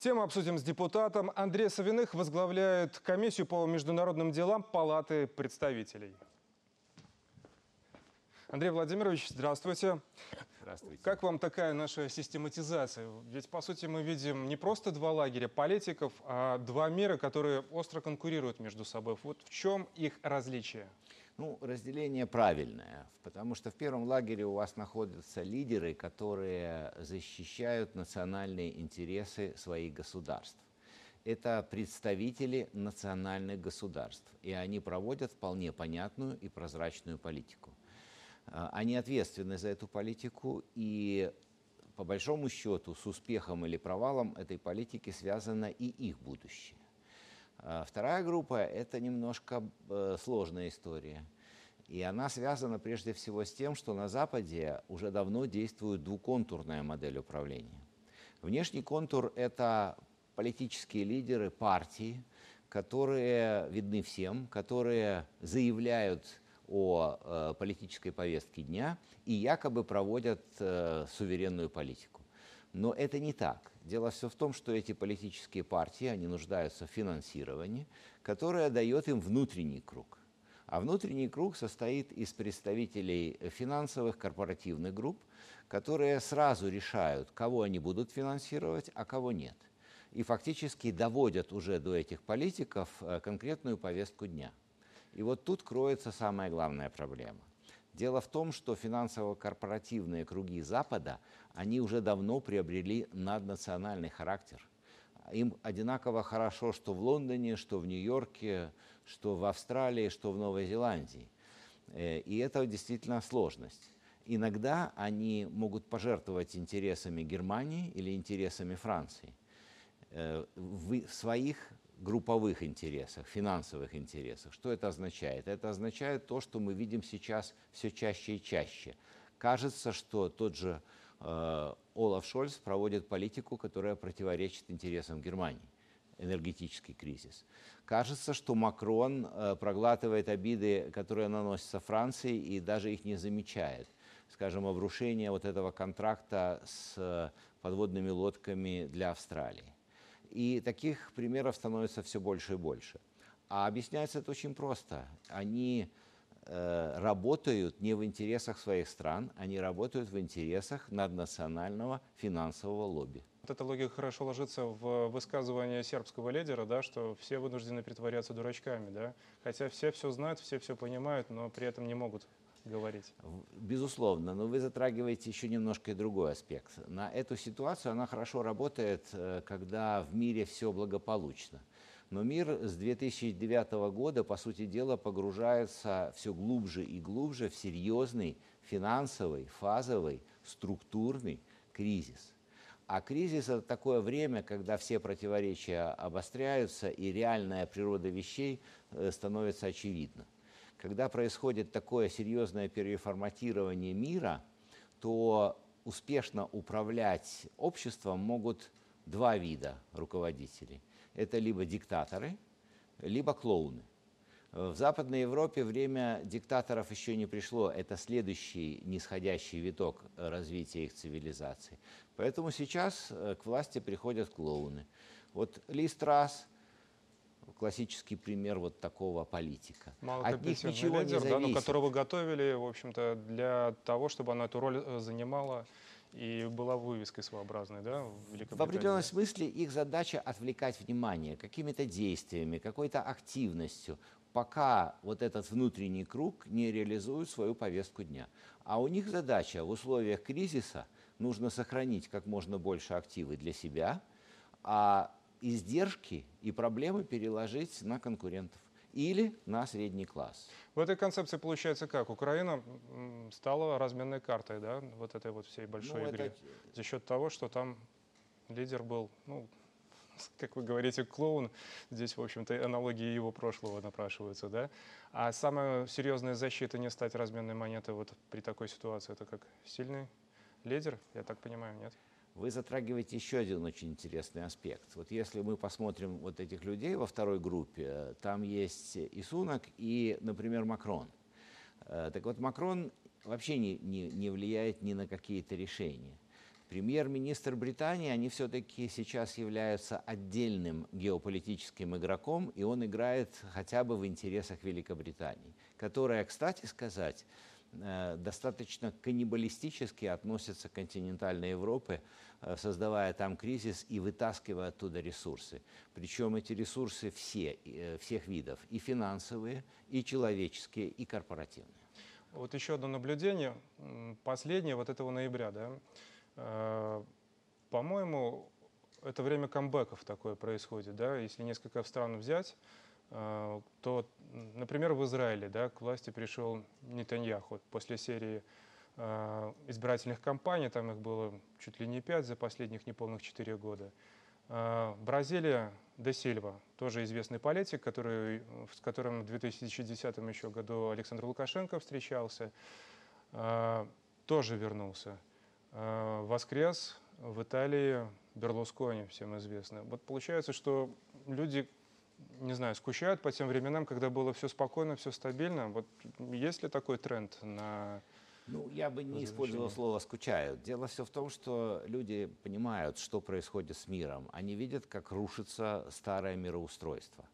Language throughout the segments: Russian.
Тему обсудим с депутатом. Андрей Савиных возглавляет комиссию по международным делам Палаты представителей. Андрей Владимирович, здравствуйте. Здравствуйте. Как вам такая наша систематизация? Ведь, по сути, мы видим не просто два лагеря политиков, а два мира, которые остро конкурируют между собой. Вот в чем их различие? Ну, разделение правильное, потому что в первом лагере у вас находятся лидеры, которые защищают национальные интересы своих государств. Это представители национальных государств, и они проводят вполне понятную и прозрачную политику. А, они ответственны за эту политику, и по большому счету с успехом или провалом этой политики связано и их будущее. А, вторая группа – это немножко э, сложная история. И она связана прежде всего с тем, что на Западе уже давно действует двуконтурная модель управления. Внешний контур – это политические лидеры партии, которые видны всем, которые заявляют о э, политической повестке дня и якобы проводят э, суверенную политику. Но это не так. Дело все в том, что эти политические партии, они нуждаются в финансировании, которое дает им внутренний круг. А внутренний круг состоит из представителей финансовых корпоративных групп, которые сразу решают, кого они будут финансировать, а кого нет. И фактически доводят уже до этих политиков э, конкретную повестку дня. И вот тут кроется самая главная проблема. Дело в том, что финансово-корпоративные круги Запада, они уже давно приобрели наднациональный характер. Им одинаково хорошо, что в Лондоне, что в Нью-Йорке, что в Австралии, что в Новой Зеландии. Э, и это действительно сложность. Иногда они могут пожертвовать интересами Германии или интересами Франции э, в своих групповых интересах, финансовых интересах. Что это означает? Это означает то, что мы видим сейчас все чаще и чаще. Кажется, что тот же э, Олаф Шольц проводит политику, которая противоречит интересам Германии энергетический кризис. Кажется, что Макрон э, проглатывает обиды, которые наносятся Франции, и даже их не замечает. Скажем, обрушение вот этого контракта с э, подводными лодками для Австралии. И таких примеров становится все больше и больше. А объясняется это очень просто. Они э, работают не в интересах своих стран, они работают в интересах наднационального финансового лобби. Вот эта логика хорошо ложится в высказывание сербского лидера, да, что все вынуждены притворяться дурачками, да, хотя все все знают, все все понимают, но при этом не могут говорить. Безусловно, но вы затрагиваете еще немножко и другой аспект. На эту ситуацию она хорошо работает, э, когда в мире все благополучно. Но мир с 2009 года, по сути дела, погружается все глубже и глубже в серьезный финансовый, фазовый, структурный кризис. А кризис – это такое время, когда все противоречия обостряются, и реальная природа вещей э, становится очевидна. Когда происходит такое серьезное переформатирование мира, то успешно управлять обществом могут два вида руководителей. Это либо диктаторы, либо клоуны. В Западной Европе время диктаторов еще не пришло. Это следующий нисходящий виток развития их цивилизации. Поэтому сейчас э, к власти приходят клоуны. Вот Ли Страс – классический пример вот такого политика. Мало От них ничего лидер, не зависит. Да, но которого готовили, в общем-то, для того, чтобы она эту роль э, занимала и была вывеской своеобразной, да, в В определенном смысле их задача отвлекать внимание какими-то действиями, какой-то активностью, пока вот этот внутренний круг не реализует свою повестку дня. А у них задача в условиях кризиса нужно сохранить как можно больше активы для себя, а издержки и проблемы переложить на конкурентов или на средний класс. В этой концепции получается как? Украина стала разменной картой, да, вот этой вот всей большой ну, игре. Это... За счет того, что там лидер был, ну, как вы говорите, клоун. Здесь, в общем-то, аналогии его прошлого напрашиваются, да? А самая серьезная защита не стать разменной монетой вот при такой ситуации, это как сильный лидер, я так понимаю, нет? Вы затрагиваете еще один очень интересный аспект. Вот если мы посмотрим вот этих людей во второй группе, там есть и Сунок, и, например, Макрон. Э, так вот, Макрон вообще не, не, не влияет ни на какие-то решения. Премьер-министр Британии, они все-таки сейчас являются отдельным геополитическим игроком, и он играет хотя бы в интересах Великобритании, которая, кстати сказать, достаточно каннибалистически относится к континентальной Европе, э, создавая там кризис и вытаскивая оттуда ресурсы. Причем эти ресурсы все, э, всех видов, и финансовые, и человеческие, и корпоративные. Вот еще одно наблюдение, последнее вот этого ноября, да, Э, по-моему, это время камбэков такое происходит, да, если несколько стран взять, э, то, например, в Израиле, да, к власти пришел Нетаньяху после серии э, избирательных кампаний, там их было чуть ли не пять за последних неполных четыре года. Бразилия, Де Сильва, тоже известный политик, который, с которым в 2010 еще году Александр Лукашенко встречался, тоже вернулся. Воскрес в Италии Берлускони, всем известно. Вот получается, что люди, не знаю, скучают по тем временам, когда было все спокойно, все стабильно. Вот есть ли такой тренд на ну, я бы не использовал слово «скучают». Дело все в том, что люди понимают, что происходит с миром. Они видят, как рушится старое мироустройство.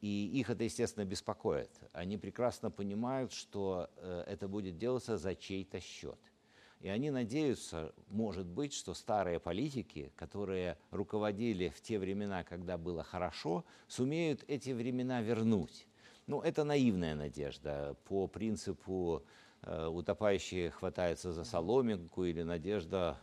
И их это, естественно, беспокоит. Они прекрасно понимают, что э, это будет делаться за чей-то счет – и они надеются, может быть, что старые политики, которые руководили в те времена, когда было хорошо, сумеют эти времена вернуть. Ну, это наивная надежда по принципу э, утопающие хватаются за соломинку или надежда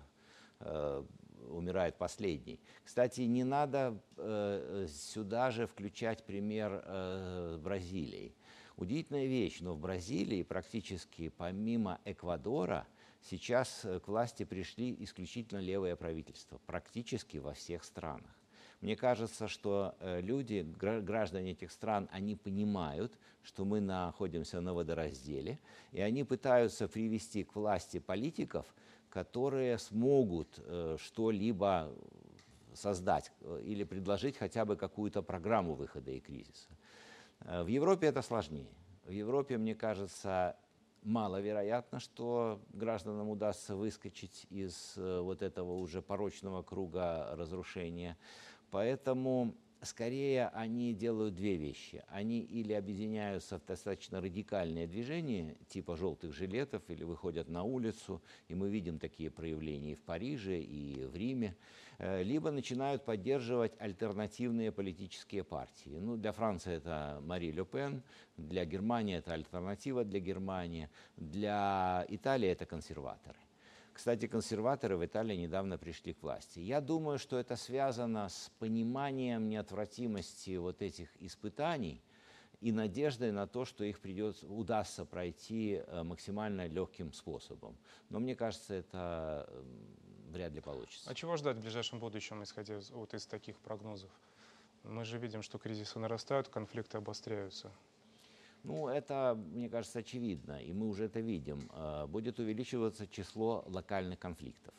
э, умирает последний. Кстати, не надо э, сюда же включать пример э, Бразилии. Удивительная вещь, но в Бразилии практически помимо Эквадора – Сейчас э, к власти пришли исключительно левое правительство, практически во всех странах. Мне кажется, что э, люди, граждане этих стран, они понимают, что мы находимся на водоразделе, и они пытаются привести к власти политиков, которые смогут э, что-либо создать или предложить хотя бы какую-то программу выхода из кризиса. В Европе это сложнее. В Европе, мне кажется, маловероятно, что гражданам удастся выскочить из э, вот этого уже порочного круга разрушения. Поэтому скорее они делают две вещи. Они или объединяются в достаточно радикальные движения, типа желтых жилетов, или выходят на улицу, и мы видим такие проявления и в Париже, и в Риме, э, либо начинают поддерживать альтернативные политические партии. Ну, для Франции это Мари Ле Пен, для Германии это альтернатива для Германии, для Италии это консерваторы. Кстати, консерваторы в Италии недавно пришли к власти. Я думаю, что это связано с пониманием неотвратимости вот этих испытаний и надеждой на то, что их придется, удастся пройти э, максимально легким способом. Но мне кажется, это вряд ли получится. А чего ждать в ближайшем будущем, исходя вот из таких прогнозов? Мы же видим, что кризисы нарастают, конфликты обостряются. Ну, это, мне кажется, очевидно, и мы уже это видим. А, будет увеличиваться число локальных конфликтов.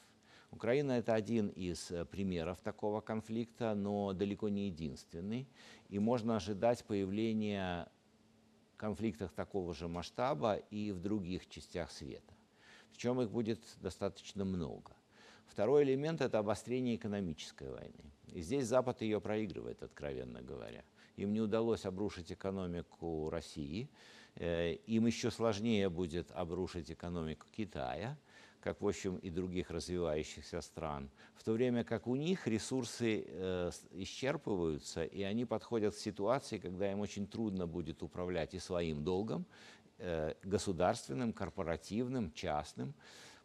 Украина – это один из э, примеров такого конфликта, но далеко не единственный. И можно ожидать появления конфликтов такого же масштаба и в других частях света. Причем их будет достаточно много. Второй элемент – это обострение экономической войны. И здесь Запад ее проигрывает, откровенно говоря. Им не удалось обрушить экономику России. Э, им еще сложнее будет обрушить экономику Китая, как, в общем, и других развивающихся стран. В то время как у них ресурсы э, исчерпываются, и они подходят к ситуации, когда им очень трудно будет управлять и своим долгом, э, государственным, корпоративным, частным.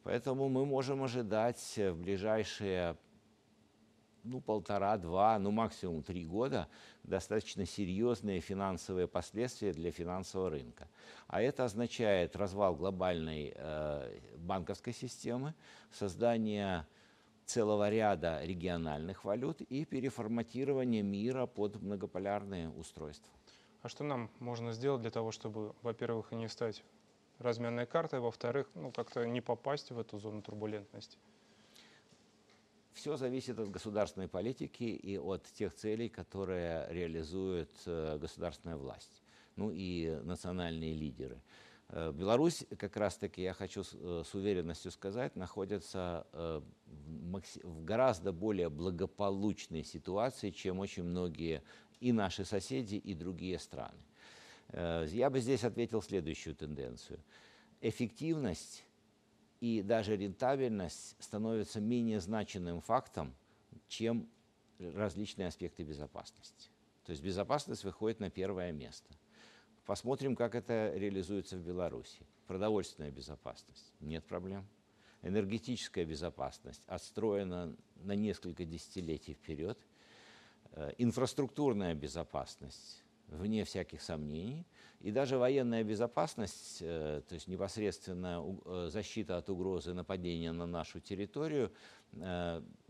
Поэтому мы можем ожидать в ближайшие ну, полтора-два, ну, максимум три года достаточно серьезные финансовые последствия для финансового рынка. А это означает развал глобальной э, банковской системы, создание целого ряда региональных валют и переформатирование мира под многополярные устройства. А что нам можно сделать для того, чтобы, во-первых, не стать разменной картой, во-вторых, ну, как-то не попасть в эту зону турбулентности? Все зависит от государственной политики и от тех целей, которые реализует э, государственная власть, ну и национальные лидеры. Э, Беларусь, как раз-таки, я хочу с, э, уверенностью сказать, находится в гораздо более благополучной ситуации, чем очень многие и наши соседи, и другие страны. Я бы здесь ответил следующую тенденцию. Эффективность и даже рентабельность становятся менее значимым фактом, чем различные аспекты безопасности. То есть безопасность выходит на первое место – Посмотрим, как это реализуется в Беларуси. Продовольственная безопасность – нет проблем. Энергетическая безопасность отстроена на несколько десятилетий вперед. Э, инфраструктурная безопасность вне всяких сомнений. И даже военная безопасность, э, то есть непосредственно э, защита от угрозы нападения на нашу территорию,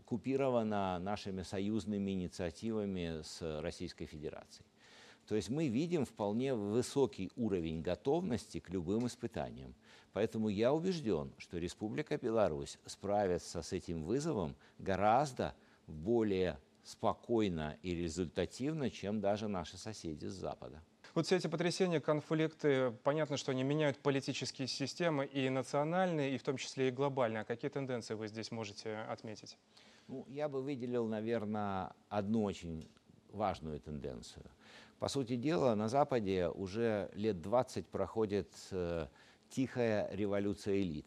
купирована нашими союзными инициативами с Российской Федерацией. То есть мы видим вполне высокий уровень готовности к любым испытаниям. Поэтому я убежден, что Республика Беларусь справится с этим вызовом гораздо более спокойно и результативно, чем даже наши соседи с Запада. Вот все эти потрясения, конфликты, понятно, что они меняют политические системы и национальные, и в том числе и глобальные. А какие тенденции вы здесь можете отметить? Ну, я бы выделил, наверное, одну очень важную тенденцию – по сути дела, на Западе уже лет 20 проходит э, тихая революция элит.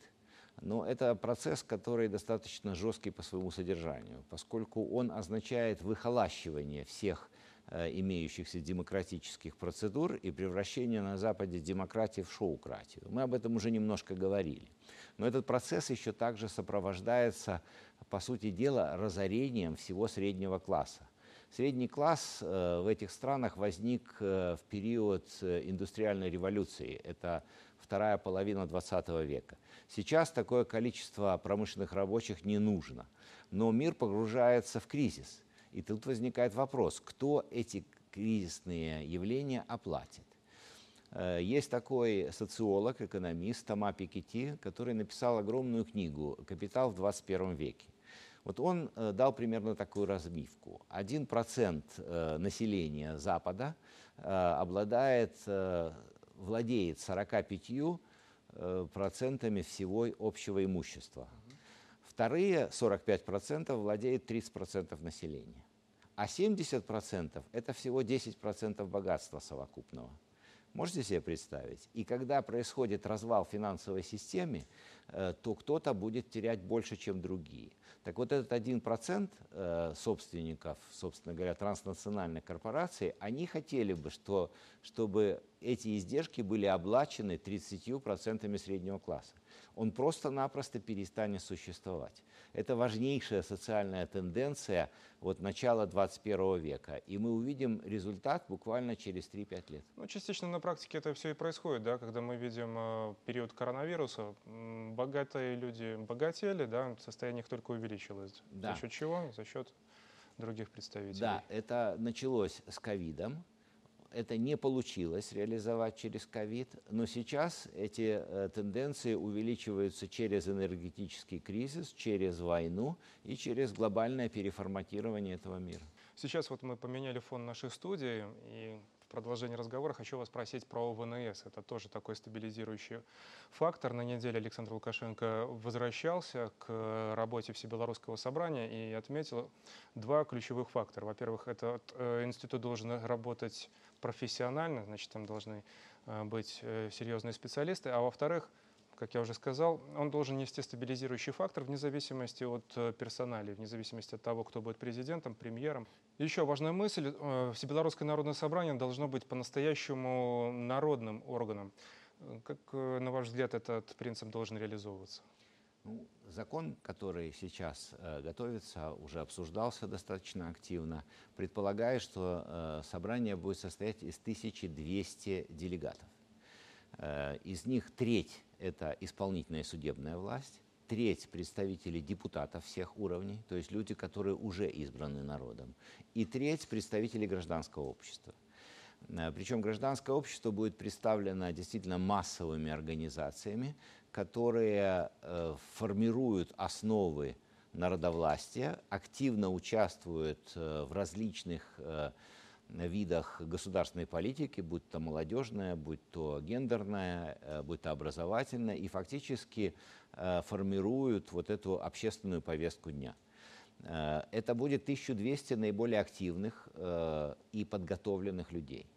Но это процесс, который достаточно жесткий по своему содержанию, поскольку он означает выхолащивание всех э, имеющихся демократических процедур и превращение на Западе демократии в шоукратию. Мы об этом уже немножко говорили. Но этот процесс еще также сопровождается, по сути дела, разорением всего среднего класса. Средний класс э, в этих странах возник э, в период индустриальной революции. Это вторая половина 20 века. Сейчас такое количество промышленных рабочих не нужно. Но мир погружается в кризис. И тут возникает вопрос, кто эти кризисные явления оплатит. Есть такой социолог, экономист Тома Пикетти, который написал огромную книгу «Капитал в 21 веке». Вот он э, дал примерно такую. Один процент э, населения Запада э, обладает, владеет 45 процентами всего общего имущества. Вторые 45% владеют 30% населения. А 70% это всего 10% богатства совокупного. Можете себе представить? И когда происходит развал финансовой системы, то кто-то будет терять больше, чем другие. Так вот этот один процент э, собственников, собственно говоря, транснациональных корпораций, они хотели бы, что, чтобы эти издержки были оплачены 30% среднего класса. Он просто-напросто перестанет существовать. Это важнейшая социальная тенденция вот начала 21 века. И мы увидим результат буквально через 3-5 лет. Ну, частично на практике это все и происходит, да, когда мы видим э, период коронавируса, богатые люди богатели, да, состояние их только увеличилось. Да. За счет чего? За счет других представителей. Да, это началось с ковидом, это не получилось реализовать через ковид, но сейчас эти э, тенденции увеличиваются через энергетический кризис, через войну и через глобальное переформатирование этого мира. Сейчас вот мы поменяли фон нашей студии, и в продолжении разговора хочу вас спросить про ВНС. Это тоже такой стабилизирующий фактор. На неделе Александр Лукашенко возвращался к работе Всебелорусского собрания и отметил два ключевых фактора. Во-первых, этот э, институт должен работать профессионально, значит, там должны э, быть э, серьезные специалисты, а во-вторых, как я уже сказал, он должен нести стабилизирующий фактор вне зависимости от э, персонали, вне зависимости от того, кто будет президентом, премьером. Еще важная мысль, Всебелорусское народное собрание должно быть по-настоящему народным органом. Как, на ваш взгляд, этот принцип должен реализовываться? Ну, закон, который сейчас э, готовится, уже обсуждался достаточно активно, предполагает, что э, собрание будет состоять из 1200 делегатов. Э, из них треть – это исполнительная судебная власть, треть представители депутатов всех уровней, то есть люди, которые уже избраны народом, и треть представители гражданского общества. Э, Причем гражданское общество будет представлено действительно массовыми организациями, которые э, формируют основы народовластия, активно участвуют э, в различных видах государственной политики, будь то молодежная, будь то гендерная, э, будь то образовательная, и фактически э, формируют вот эту общественную повестку дня. Э, это будет 1200 наиболее активных и подготовленных людей.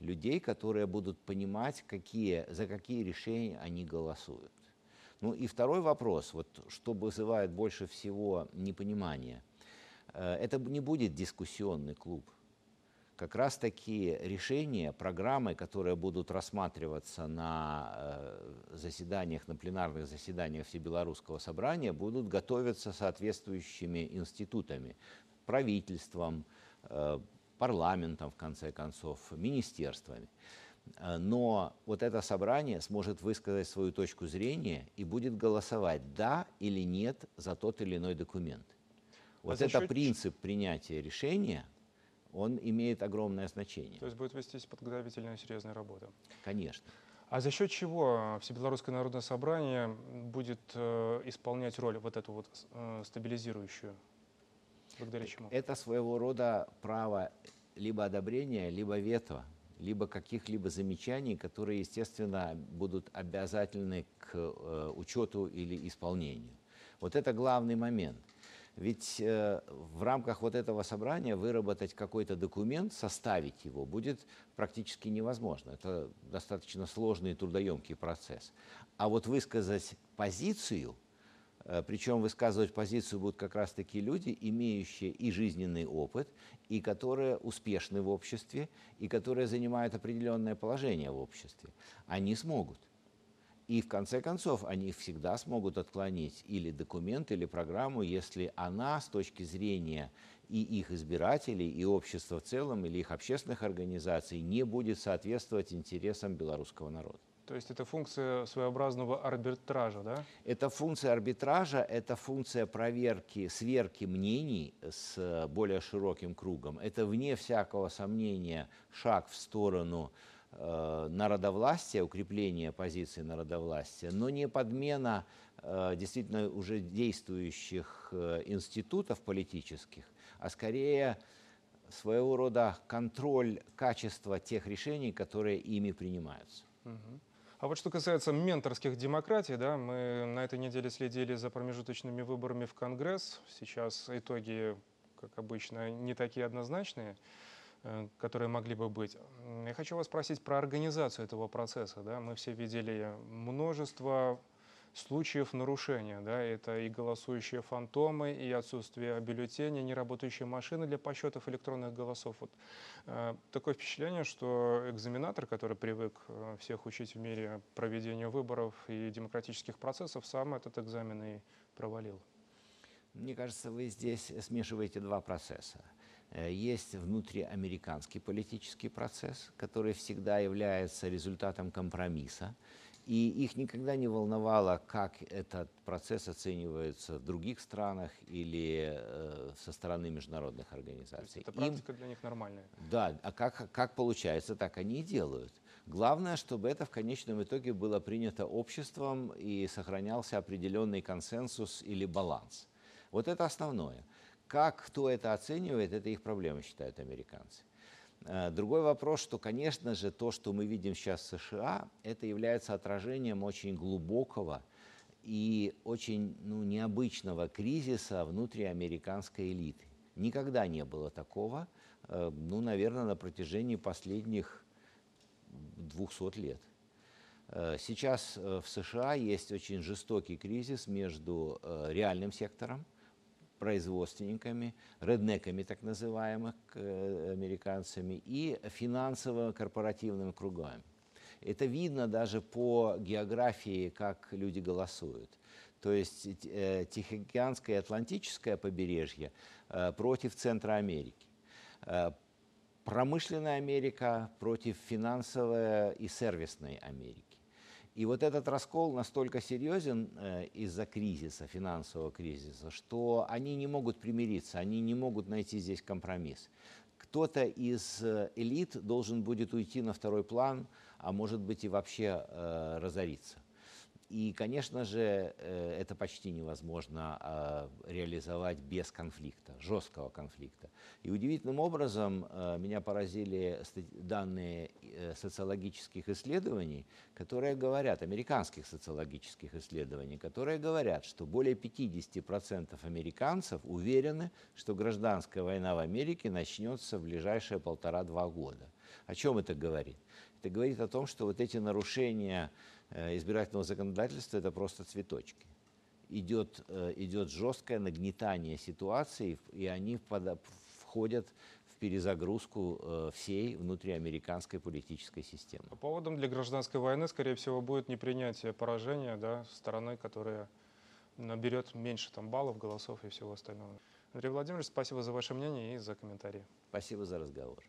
Людей, которые будут понимать, какие, за какие решения они голосуют. Ну и второй вопрос, вот, что вызывает больше всего непонимание. Это не будет дискуссионный клуб – как раз таки решения, программы, которые будут рассматриваться на э, заседаниях, на пленарных заседаниях Всебелорусского собрания, будут готовиться соответствующими институтами, правительством, э, парламентом, в конце концов, министерствами. Э, но вот это собрание сможет высказать свою точку зрения и будет голосовать да или нет за тот или иной документ. Вот а это счет... принцип принятия решения – он имеет огромное значение. То есть будет вестись подготовительная серьезная работа. Конечно. А за счет чего Всебелорусское народное собрание будет э, исполнять роль вот эту вот э, стабилизирующую? Благодаря чему? Это своего рода право либо одобрения, либо вето, либо каких-либо замечаний, которые, естественно, будут обязательны к э, учету или исполнению. Вот это главный момент. Ведь э, в рамках вот этого собрания выработать какой-то документ, составить его будет практически невозможно. Это достаточно сложный и трудоемкий процесс. А вот высказать позицию, э, причем высказывать позицию будут как раз такие люди, имеющие и жизненный опыт, и которые успешны в обществе, и которые занимают определенное положение в обществе, они смогут. И в конце концов они всегда смогут отклонить или документ, или программу, если она с точки зрения и их избирателей, и общества в целом, или их общественных организаций не будет соответствовать интересам белорусского народа. То есть это функция своеобразного арбитража, да? Это функция арбитража, это функция проверки, сверки мнений с более широким кругом. Это, вне всякого сомнения, шаг в сторону народовластия, укрепление позиции народовластия, но не подмена э, действительно уже действующих э, институтов политических, а скорее своего рода контроль качества тех решений, которые ими принимаются. А вот что касается менторских демократий, да, мы на этой неделе следили за промежуточными выборами в Конгресс. Сейчас итоги, как обычно, не такие однозначные. Э, которые могли бы быть. Я хочу вас спросить про организацию этого процесса. Да? Мы все видели множество случаев нарушения. Да? Это и голосующие фантомы, и отсутствие бюллетеней, неработающие машины для подсчетов электронных голосов. Вот, э, такое впечатление, что экзаменатор, который привык э, всех учить в мире проведению выборов и демократических процессов, сам этот экзамен и провалил. Мне кажется, вы здесь смешиваете два процесса. Э, есть внутриамериканский политический процесс, который всегда является результатом компромисса. И их никогда не волновало, как этот процесс оценивается в других странах или э, со стороны международных организаций. это практика Им, для них нормальная. Да, а как, как получается, так они и делают. Главное, чтобы это в конечном итоге было принято обществом и сохранялся определенный консенсус или баланс. Вот это основное. Как кто это оценивает, это их проблема, считают американцы. Э, другой вопрос, что, конечно же, то, что мы видим сейчас в США, это является отражением очень глубокого и очень ну, необычного кризиса внутриамериканской элиты. Никогда не было такого, э, ну, наверное, на протяжении последних 200 лет. Э, сейчас в США есть очень жестокий кризис между реальным сектором, производственниками, реднеками так называемых э, американцами и финансово-корпоративными кругами. Это видно даже по географии, как люди голосуют. То есть э, Тихоокеанское и Атлантическое побережье э, против Центра Америки. Промышленная Америка против финансовой и сервисной Америки. И вот этот раскол настолько серьезен э, из-за кризиса, финансового кризиса, что они не могут примириться, они не могут найти здесь компромисс. Кто-то из э, элит должен будет уйти на второй план, а может быть и вообще э, разориться. И, конечно же, э, это почти невозможно а, реализовать без конфликта, жесткого конфликта. И удивительным образом э, меня поразили данные э, социологических исследований, которые говорят, американских социологических исследований, которые говорят, что более 50% американцев уверены, что гражданская война в Америке начнется в ближайшие полтора-два года. О чем это говорит? Это говорит о том, что вот эти нарушения Э, избирательного законодательства это просто цветочки. Идет, э, идет жесткое нагнетание ситуации, и они входят в перезагрузку э, всей внутриамериканской политической системы. Поводом для гражданской войны, скорее всего, будет непринятие поражения да, стороны, которая наберет меньше там, баллов, голосов и всего остального. Андрей Владимирович, спасибо за ваше мнение и за комментарии. Спасибо за разговор.